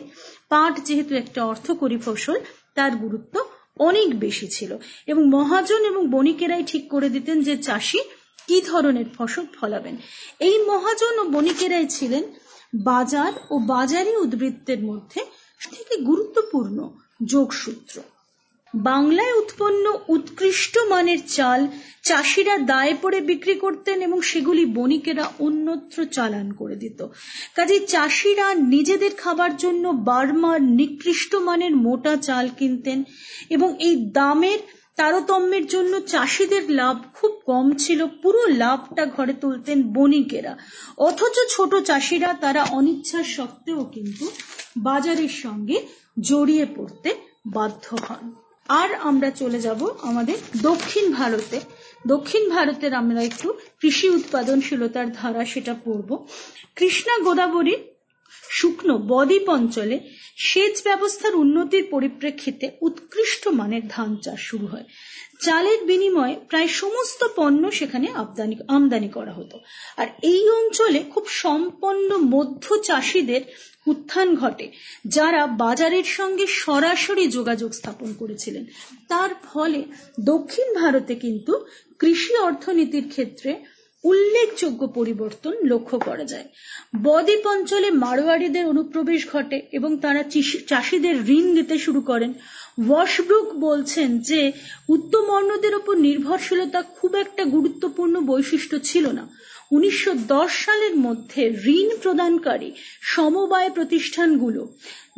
পাট যেহেতু একটা অর্থকরী ফসল, তার গুরুত্ব অনেক বেশি ছিল। এবং মহাজন এবং বণিকেরাই ঠিক করে দিতেন যে চাষি কি ধরনের ফসল ফলাবেন? এই মহাজন ও বণিকেরাই ছিলেন বাজার ও বাজারি উদ্বৃত্তের মধ্যে থেকে গুরুত্বপূর্ণ যোগসূত্র। বাংলায় উৎপন্ন উৎকৃষ্ট মানের চাল চাষিরা দায়ে পড়ে বিক্রি করতেন এবং সেগুলি বণিকেরা অন্যত্র চালান করে দিত। কাজে চাষিরা নিজেদের খাবার জন্য বার্মার নিকৃষ্ট মানের মোটা চাল কিনতেন এবং এই দামের তারতম্যের জন্য চাষিদের লাভ খুব কম ছিল। পুরো লাভটা ঘরে তুলতেন বণিকেরা। অথচ ছোট চাষিরা তারা অনিচ্ছা সত্ত্বেও কিন্তু বাজারের সঙ্গে জড়িয়ে পড়তে বাধ্য হন। আর আমরা চলে যাব আমাদের দক্ষিণ ভারতে। দক্ষিণ ভারতের আমরা একটু কৃষি উৎপাদনশীলতার ধারা সেটা পড়ব। কৃষ্ণা গোদাবরী শুকনো বদ্বীপ অঞ্চলে সেচ ব্যবস্থার উন্নতির পরিপ্রেক্ষিতে উৎকৃষ্ট মানের ধান চাষ শুরু হয়। চালের বিনিময়ে প্রায় সমস্ত পণ্য সেখানে আমদানি আমদানি করা হতো। আর এই অঞ্চলে খুব সম্পন্ন মধ্য চাষিদের উত্থান ঘটে, যারা বাজারের সঙ্গে সরাসরি যোগাযোগ স্থাপন করেছিলেন। তার ফলে দক্ষিণ ভারতে কিন্তু কৃষি অর্থনীতির ক্ষেত্রে উল্লেখযোগ্য পরিবর্তন লক্ষ্য করা যায়। বদ্বীপ অঞ্চলে মারোয়ারিদের অনুপ্রবেশ ঘটে এবং তারা চাষিদের ঋণ দিতে শুরু করেন। ওয়াশব্রুক বলছেন যে, উত্তম অন্যদের উপর নির্ভরশীলতা খুব একটা গুরুত্বপূর্ণ বৈশিষ্ট্য ছিল না। উনিশশো দশ সালের মধ্যে ঋণ প্রদানকারী সমবায় প্রতিষ্ঠানগুলো,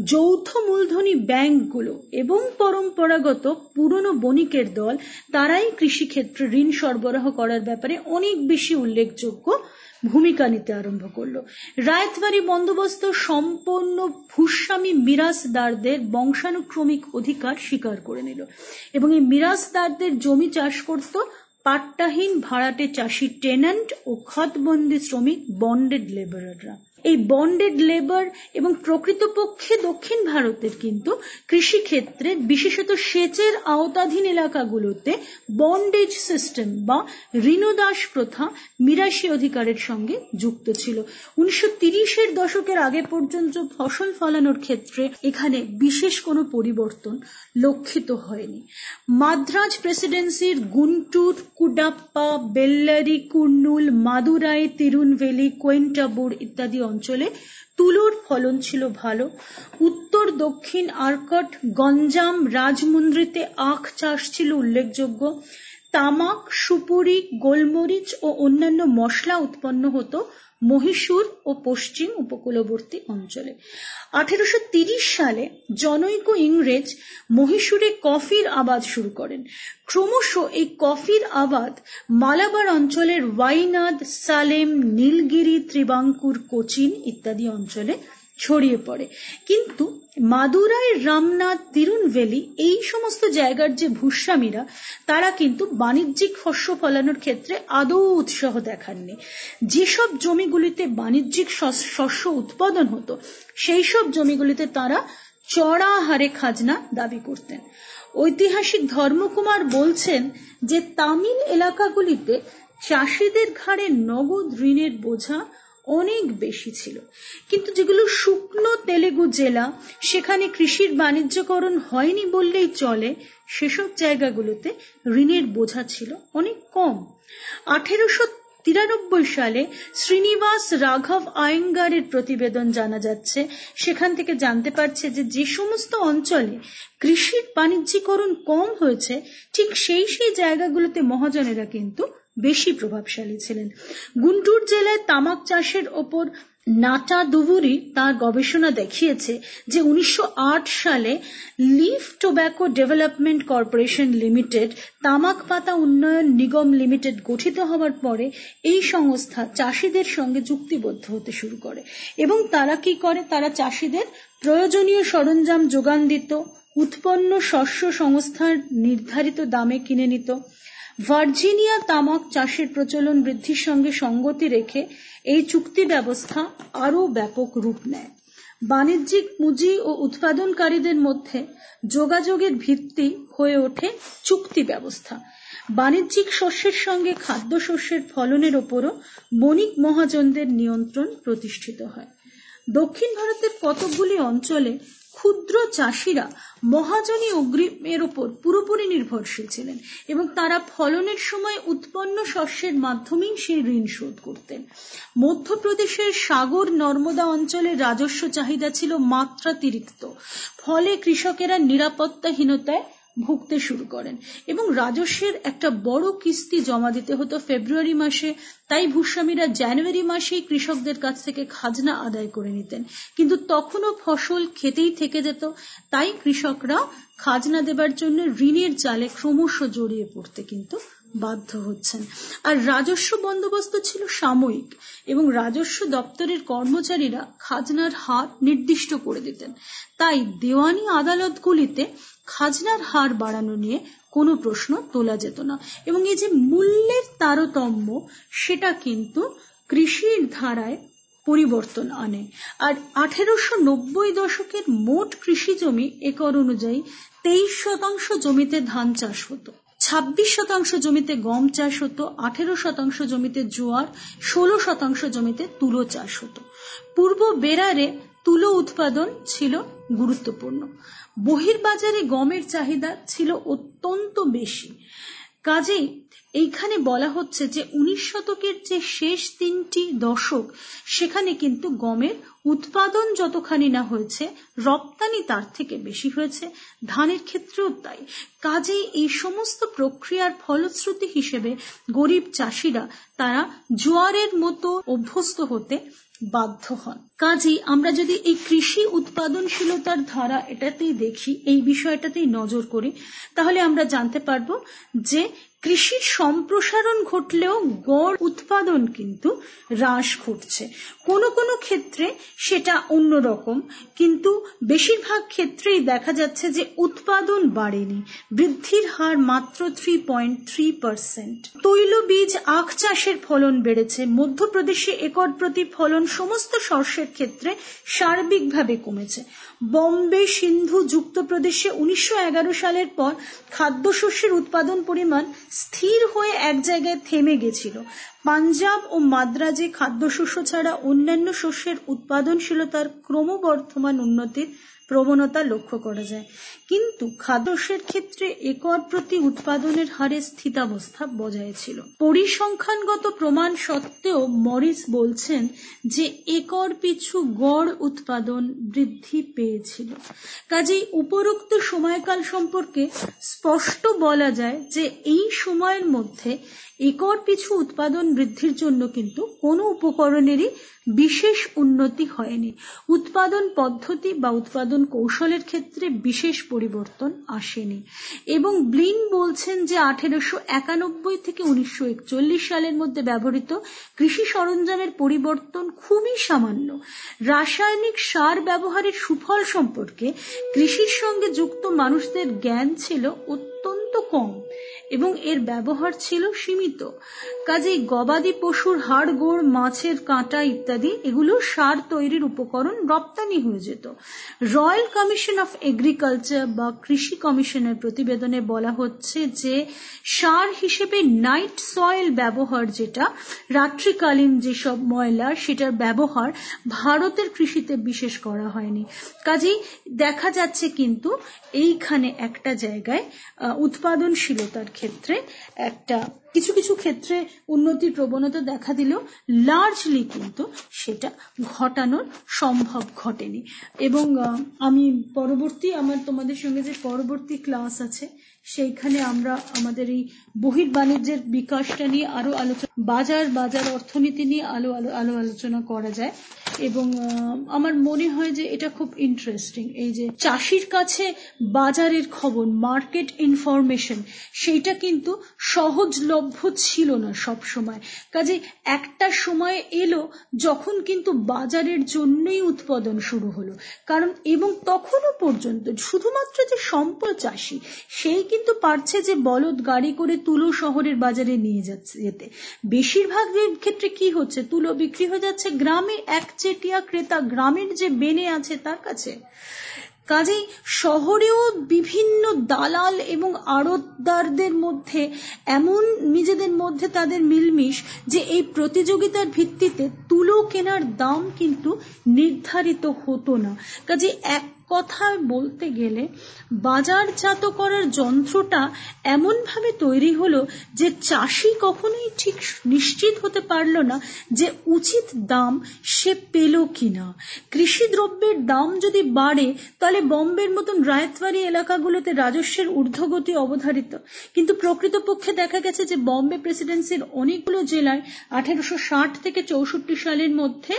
যৌথ মূলধনী ব্যাংকগুলো এবং পরম্পরাগত পুরনো বণিকের দল, তারাই কৃষিক্ষেত্রে ঋণ সরবরাহ করার ব্যাপারে অনেক বেশি উল্লেখযোগ্য ভূমিকা নিতে আরম্ভ করল। রায়তবাড়ি বন্দোবস্ত সম্পূর্ণ ভূস্বামী মিরাসদারদের বংশানুক্রমিক অধিকার স্বীকার করে নিল এবং এই মিরাসদারদের জমি চাষ করত পাট্টাহীন ভাড়াটে চাষি টেন্যান্ট ও খতবন্দি শ্রমিক বন্ডেড লেবারাররা। এই বন্ডেড লেবার এবং প্রকৃতপক্ষে দক্ষিণ ভারতের কিন্তু কৃষিক্ষেত্রে, বিশেষত সেচের আওতাধীন এলাকাগুলোতে বন্ডেজ সিস্টেম বা ঋণদাস প্রথা মিরাশি অধিকারের সঙ্গে যুক্ত ছিল। উনিশশো তিরিশের দশকের আগে পর্যন্ত ফসল ফলানোর ক্ষেত্রে এখানে বিশেষ কোনো পরিবর্তন লক্ষিত হয়নি। মাদ্রাজ প্রেসিডেন্সির গুন্টুর, কুডাপ্পা, বেল্লারি, কুর্নুল, মাদুরাই, তিরুনভেলি, কোয়েন্টাবুর ইত্যাদি অঞ্চলে তুলোর ফলন ছিল ভালো। উত্তর দক্ষিণ আরকট গঞ্জাম রাজমুন্দ্রিতে আখ চাষ ছিল উল্লেখযোগ্য। তামাক, সুপুরি, গোলমরিচ ও অন্যান্য মশলা উৎপন্ন হতো মহীশূর ও পশ্চিম উপকূলবর্তী অঞ্চলে। আঠেরোশো সালে জনৈক ইংরেজ মহীশূরে কফির আবাদ শুরু করেন। ক্রমশ এই কফির আবাদ মালাবার অঞ্চলের ওয়াইনাদ, সালেম, নীলগিরি, ত্রিবাঙ্কুর, কোচিন ইত্যাদি অঞ্চলে ছড়িয়ে পড়ে। কিন্তু মাদুরাই, রামনাথ, তিরুনভেলি এই সমস্ত জায়গার যে ভূস্বামীরা, তারা কিন্তু বাণিজ্যিক শস্য ফলানোর ক্ষেত্রে আদৌ উৎসাহ দেখাননি। যেসব জমিগুলিতে বাণিজ্যিক শস্য উৎপাদন হতো সেই সব জমিগুলিতে তারা চড়া হারে খাজনা দাবি করতেন। ঐতিহাসিক ধর্মকুমার বলছেন যে, তামিল এলাকাগুলিতে চাষিদের ঘাড়ে নগদ ঋণের বোঝা অনেক বেশি ছিল। কিন্তু যেগুলো শুকনো তেলেগু জেলা, সেখানে কৃষির বাণিজ্যকরণ হয়নি বললেই চলে, সেসব জায়গাগুলোতে ঋণের বোঝা ছিল অনেক কম। আঠেরোশো তিরানব্বই সালে শ্রীনিবাস রাঘব আয়েঙ্গারের প্রতিবেদন জানা যাচ্ছে। সেখান থেকে জানতে পারছে যে যে সমস্ত অঞ্চলে কৃষির বাণিজ্যিকরণ কম হয়েছে, ঠিক সেই সেই জায়গাগুলোতে মহাজনেরা কিন্তু বেশি প্রভাবশালী ছিলেন। গুন্টুর জেলায় তামাক চাষের ওপর নাটা দুবুরি তার গবেষণা দেখিয়েছে যে উনিশশো আট সালে leaf tobacco development corporation limited তামাক পাতা উন্নয়ন নিগম লিমিটেড গঠিত হওয়ার পরে এই সংস্থা চাষিদের সঙ্গে চুক্তিবদ্ধ হতে শুরু করে এবং তারা কি করে? তারা চাষিদের প্রয়োজনীয় সরঞ্জাম যোগান দিত, উৎপন্ন শস্য সংস্থার নির্ধারিত দামে কিনে নিত ভার্জিনিয়া তামাক চাষের প্রচলন বৃদ্ধির সঙ্গে সঙ্গতি রেখে এই চুক্তি ব্যবস্থা আরও ব্যাপক রূপ নেয়। বাণিজ্যিক পুঁজি ও উৎপাদনকারীদের মধ্যে যোগাযোগের ভিত্তি হয়ে ওঠে চুক্তি ব্যবস্থা। বাণিজ্যিক শস্যের সঙ্গে খাদ্যশস্যের ফলনের ওপরও বণিক মহাজনদের নিয়ন্ত্রণ প্রতিষ্ঠিত হয়। দক্ষিণ ভারতের কতকগুলি অঞ্চলে ক্ষুদ্র চাষিরা মহাজনী অগ্রিমের ওপর পুরোপুরি নির্ভরশীল ছিলেন এবং তারা ফলনের সময় উৎপন্ন শস্যের মাধ্যমেই সেই ঋণ শোধ করতেন। মধ্যপ্রদেশের সাগর নর্মদা অঞ্চলের রাজস্ব চাহিদা ছিল মাত্রাতিরিক্ত। ফলে কৃষকেরা নিরাপত্তাহীনতায় ভুগতে শুরু করেন। এবং রাজস্বের একটা বড় কিস্তি জমা দিতে হতো ফেব্রুয়ারি মাসে, তাই ভূস্বামীরা জানুয়ারি মাসেই কৃষকদের কাছ থেকে খাজনা আদায় করে নিতেন। কিন্তু তখনও ফসল খেতেই থেকে যেত, তাই কৃষকরা খাজনা দেবার জন্য ঋণের জালে ক্রমশ জড়িয়ে পড়তে কিন্তু বাধ্য হচ্ছেন। আর রাজস্ব বন্দোবস্ত ছিল সাময়িক, এবং রাজস্ব দপ্তরের কর্মচারীরা খাজনার হার নির্দিষ্ট করে দিতেন। তাই দেওয়ানি আদালতগুলিতে খাজনার হার বাড়ানো নিয়ে কোনো প্রশ্ন তোলা যেত না। এবং এই যে মূল্যের তারতম্য, সেটা কিন্তু কৃষির ধারায় পরিবর্তন আনে। আর আঠেরোশো নব্বই দশকের মোট কৃষি জমি একর অনুযায়ী তেইশ শতাংশ জমিতে ধান চাষ হতো। ছাব্বিশ শতাংশ জমিতে গম চাষ হতো, আঠেরো শতাংশ জমিতে জোয়ার, ষোলো শতাংশ জমিতে তুলো চাষ হতো। পূর্ব বেরারে তুলো উৎপাদন ছিল গুরুত্বপূর্ণ। বহির্বাজারে গমের চাহিদা ছিল অত্যন্ত বেশি। কাজেই এইখানে বলা হচ্ছে যে, উনিশ শতকের যে শেষ তিনটি দশক, সেখানে কিন্তু গমের উৎপাদন যতখানি না হয়েছে, রপ্তানি তার থেকে বেশি হয়েছে। ধানের ক্ষেত্রেও তাই। কাজেই এই সমস্ত প্রক্রিয়ার ফলশ্রুতি হিসেবে গরিব চাষিরা তারা জোয়ারের মতো অভ্যস্ত হতে বাধ্য হন। কাজেই আমরা যদি এই কৃষি উৎপাদনশীলতার ধারা এটাতেই দেখি, এই বিষয়টাতেই নজর করি, তাহলে আমরা জানতে পারব যে কৃষির সম্প্রসারণ ঘটলেও গড় উৎপাদন কিন্তু হ্রাস ঘটছে। কোনো কোনো ক্ষেত্রে সেটা অন্যরকম কিন্তু বেশিরভাগ ক্ষেত্রেই দেখা যাচ্ছে যে উৎপাদন বাড়েনি। বৃদ্ধির হার মাত্র থ্রি পয়েন্ট থ্রি পার্সেন্ট তৈলবীজ, আখ চাষের ফলন বেড়েছে। মধ্যপ্রদেশে একর প্রতি ফলন সমস্ত শস্যের ক্ষেত্রে সার্বিকভাবে কমেছে। বম্বে সিন্ধু যুক্ত প্রদেশে উনিশশো এগারো সালের পর খাদ্যশস্যের উৎপাদন পরিমাণ স্থির হয়ে এক জায়গায় থেমে গেছিল। পাঞ্জাব ও মাদ্রাজে খাদ্যশস্য ছাড়া অন্যান্য শস্যের উৎপাদনশীলতার ক্রমবর্ধমান উন্নতির প্রবণতা লক্ষ্য করা যায়। কিন্তু খাদ্যশস্যের ক্ষেত্রে একর প্রতি উৎপাদনের হারে স্থিতাবস্থা বজায় ছিল। পরিসংখ্যানগত প্রমাণ সত্ত্বেও মরিস বলছেন যে একর পিছু গড় উৎপাদন বৃদ্ধি পেয়েছিল। কাজেই উপরোক্ত সময়কাল সম্পর্কে স্পষ্ট বলা যায় যে এই সময়ের মধ্যে একর পিছু উৎপাদন বৃদ্ধির জন্য কিন্তু কোনো উপকরণেরই বিশেষ উন্নতি হয়নি। উৎপাদন পদ্ধতি বা উৎপাদন কৌশলের ক্ষেত্রে বিশেষ পরিবর্তন আসেনি। এবং ব্লিন বলছেন যে আঠেরোশো একানব্বই থেকে উনিশশো একচল্লিশ সালের মধ্যে ব্যবহৃত কৃষি সরঞ্জামের পরিবর্তন খুবই সামান্য। রাসায়নিক সার ব্যবহারের সুফল সম্পর্কে কৃষির সঙ্গে যুক্ত মানুষদের জ্ঞান ছিল অত্যন্ত কম। এবং এর ব্যবহার ছিল সীমিত। কাজেই গবাদি পশুর হাড়, গোড়, মাছের কাঁটা ইত্যাদি, এগুলো সার তৈরির উপকরণ রপ্তানি হয়ে যেত। রয়্যাল কমিশন অফ এগ্রিকালচার বা কৃষি কমিশনের প্রতিবেদনে বলা হচ্ছে যে, সার হিসেবে নাইট সয়েল ব্যবহার যেটা, রাত্রিকালীন যেসব ময়লা, সেটার ব্যবহার ভারতের কৃষিতে বিশেষ করা হয়নি। কাজেই দেখা যাচ্ছে কিন্তু এইখানে একটা জায়গায় উৎপাদনশীলতার ক্ষেত্রে একটা, কিছু কিছু ক্ষেত্রে উন্নতির প্রবণতা দেখা দিলেও লার্জলি কিন্তু সেটা ঘটানোর সম্ভব ঘটেনি। এবং আমি পরবর্তী আমার তোমাদের সঙ্গে যে পরবর্তী ক্লাস আছে, সেইখানে আমরা আমাদের এই বহির বাণিজ্যের বিকাশটা নিয়ে আরও আলোচনা বাজার বাজার অর্থনীতি নিয়ে আলো আলো আলো আলোচনা করা যায়। এবং আমার মনে হয় যে এটা খুব ইন্টারেস্টিং এই যে চাষির কাছে বাজারের খবর মার্কেট ইনফরমেশন সেইটা কিন্তু সহজলভ্য ছিল না সব সময় কাজে একটা সময় এলো যখন কিন্তু বাজারের জন্যই উৎপাদন শুরু হলো। কারণ, এবং তখনও পর্যন্ত শুধুমাত্র যে সম্পদ চাষি, সেই কিন্তু পারছে যে বলদ গাড়ি করে তুলো শহরের বাজারে নিয়ে যাচ্ছে যেতে। বেশিরভাগ ক্ষেত্রে কি হচ্ছে? তুলো বিক্রি হয়ে যাচ্ছে গ্রামে একচেটিয়া ক্রেতা গ্রামের যে বেনে আছে তার কাছে। কাজেই শহরেও বিভিন্ন দালাল এবং আড়তদারদের মধ্যে এমন নিজেদের মধ্যে তাদের মিলমিশ যে এই প্রতিযোগিতার ভিত্তিতে তুলো কেনার দাম কিন্তু নির্ধারিত হতো না। কাজে এক কথায় বলতে গেলে বাজারজাত করার যন্ত্রটা এমনভাবে তৈরি হলো যে চাষি কখনোই ঠিক নিশ্চিত হতে পারল না যে উচিত দাম সে পেল কিনা। কৃষি দ্রব্যের দাম যদি বাড়ে, তাহলে বম্বের মতন রায়তবাড়ি এলাকাগুলোতে রাজস্বের ঊর্ধ্বগতি অবধারিত। কিন্তু প্রকৃতপক্ষে দেখা গেছে যে বম্বে প্রেসিডেন্সির অনেকগুলো জেলায় আঠেরোশো থেকে চৌষট্টি সালের মধ্যে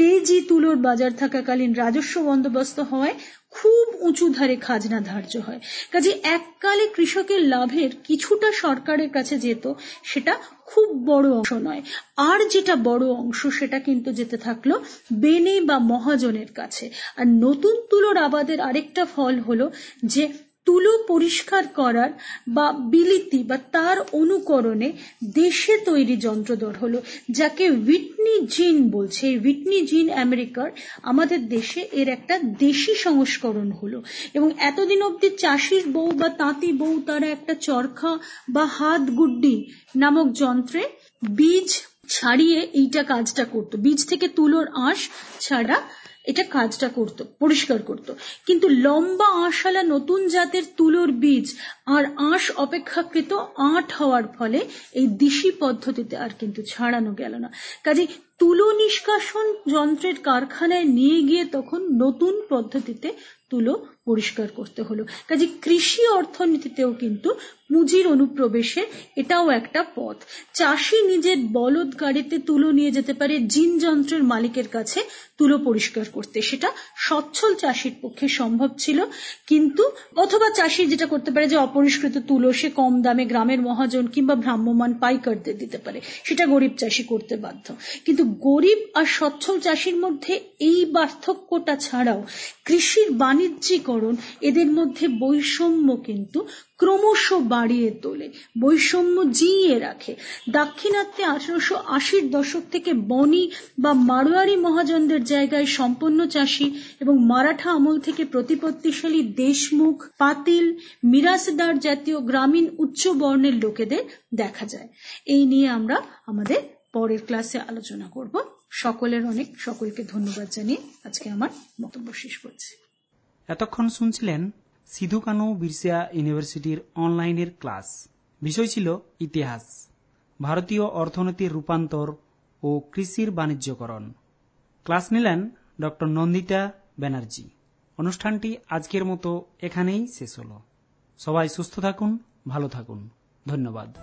তেজি তুলোর বাজার থাকাকালীন রাজস্ব বন্দোবস্ত হওয়ায় খুব উঁচু ধারে খাজনা ধার্য হয়। কাজে এককালে কৃষকের লাভের কিছুটা সরকারের কাছে যেত, সেটা খুব বড় অংশ নয়। আর যেটা বড় অংশ, সেটা কিন্তু যেতে থাকল বেনে বা মহাজনের কাছে। আর নতুন তুলোর আবাদের আরেকটা ফল হলো যে তুলো পরিষ্কার করার বা বিলিতি বা তার অনুকরণে দেশে তৈরি যন্ত্রদর হলো, যাকে উইটনি জিন বলছে। এই জিন আমেরিকার আমাদের দেশে এর একটা দেশি সংস্করণ হলো এবং এতদিন অবধি চাষির বউ বা তাঁতি বউ তারা একটা চরখা বা হাত গুড্ডি নামক যন্ত্রে বীজ ছাড়িয়ে এইটা কাজটা করত। বীজ থেকে তুলোর আঁশ ছাড়া এটা কাজটা করত, পরিষ্কার করত। কিন্তু লম্বা আঁশালা নতুন জাতের তুলোর বীজ আর আঁশ অপেক্ষাকৃত আট হওয়ার ফলে এই দিশি পদ্ধতিতে আর কিন্তু ছাড়ানো গেল না। কাজে তুলো নিষ্কাশন যন্ত্রের কারখানায় নিয়ে গিয়ে তখন নতুন পদ্ধতিতে তুলো পরিষ্কার করতে হলো। কাজে কৃষি অর্থনীতিতেও কিন্তু পুঁজির অনুপ্রবেশের এটাও একটা পথ। চাষি নিজের বলদ গাড়িতে তুলো নিয়ে যেতে পারে, জিন যন্ত্রের মালিকের কাছে তুলো পরিষ্কার করতে। সেটা সচ্ছল চাষির পক্ষে সম্ভব ছিল। কিন্তু অথবা চাষি যেটা করতে পারে যে অপরিষ্কৃত তুলো সে কম দামে গ্রামের মহাজন কিংবা ভ্রাম্যমান পাইকারদের দিতে পারে। সেটা গরিব চাষি করতে বাধ্য। কিন্তু গরিব আর সচ্ছল চাষির মধ্যে এই পার্থক্যটা ছাড়াও কৃষির বাণিজ্যিকরণ এদের মধ্যে বৈষম্য কিন্তু ক্রমশ বাড়িয়ে তোলে, বৈষম্য জিইয়ে রাখে। দাক্ষিণাত্যে আঠারোশো আশির দশক থেকে বনি বা মারোয়ারি মহাজনদের জায়গায় সম্পন্ন চাষি এবং মারাঠা আমল থেকে প্রতিপত্তিশালী দেশমুখ, পাতিল, মিরাসদার জাতীয় গ্রামীণ উচ্চ বর্ণের লোকেদের দেখা যায়। এই নিয়ে আমরা আমাদের পরের ক্লাসে আলোচনা করব। সকলের অনেক সকলকে ধন্যবাদ জানিয়ে আজকে আমার বক্তব্য শেষ করছি।
এতক্ষণ শুনছিলেন সিধু কানু বিরসা ইউনিভার্সিটির অনলাইনের ক্লাস। বিষয় ছিল ইতিহাস, ভারতীয় অর্থনীতির রূপান্তর ও কৃষির বাণিজ্যকরণ। ক্লাস নিলেন ড. নন্দিতা ব্যানার্জি। অনুষ্ঠানটি আজকের মতো এখানেই শেষ হল। সবাই সুস্থ থাকুন, ভালো থাকুন। ধন্যবাদ।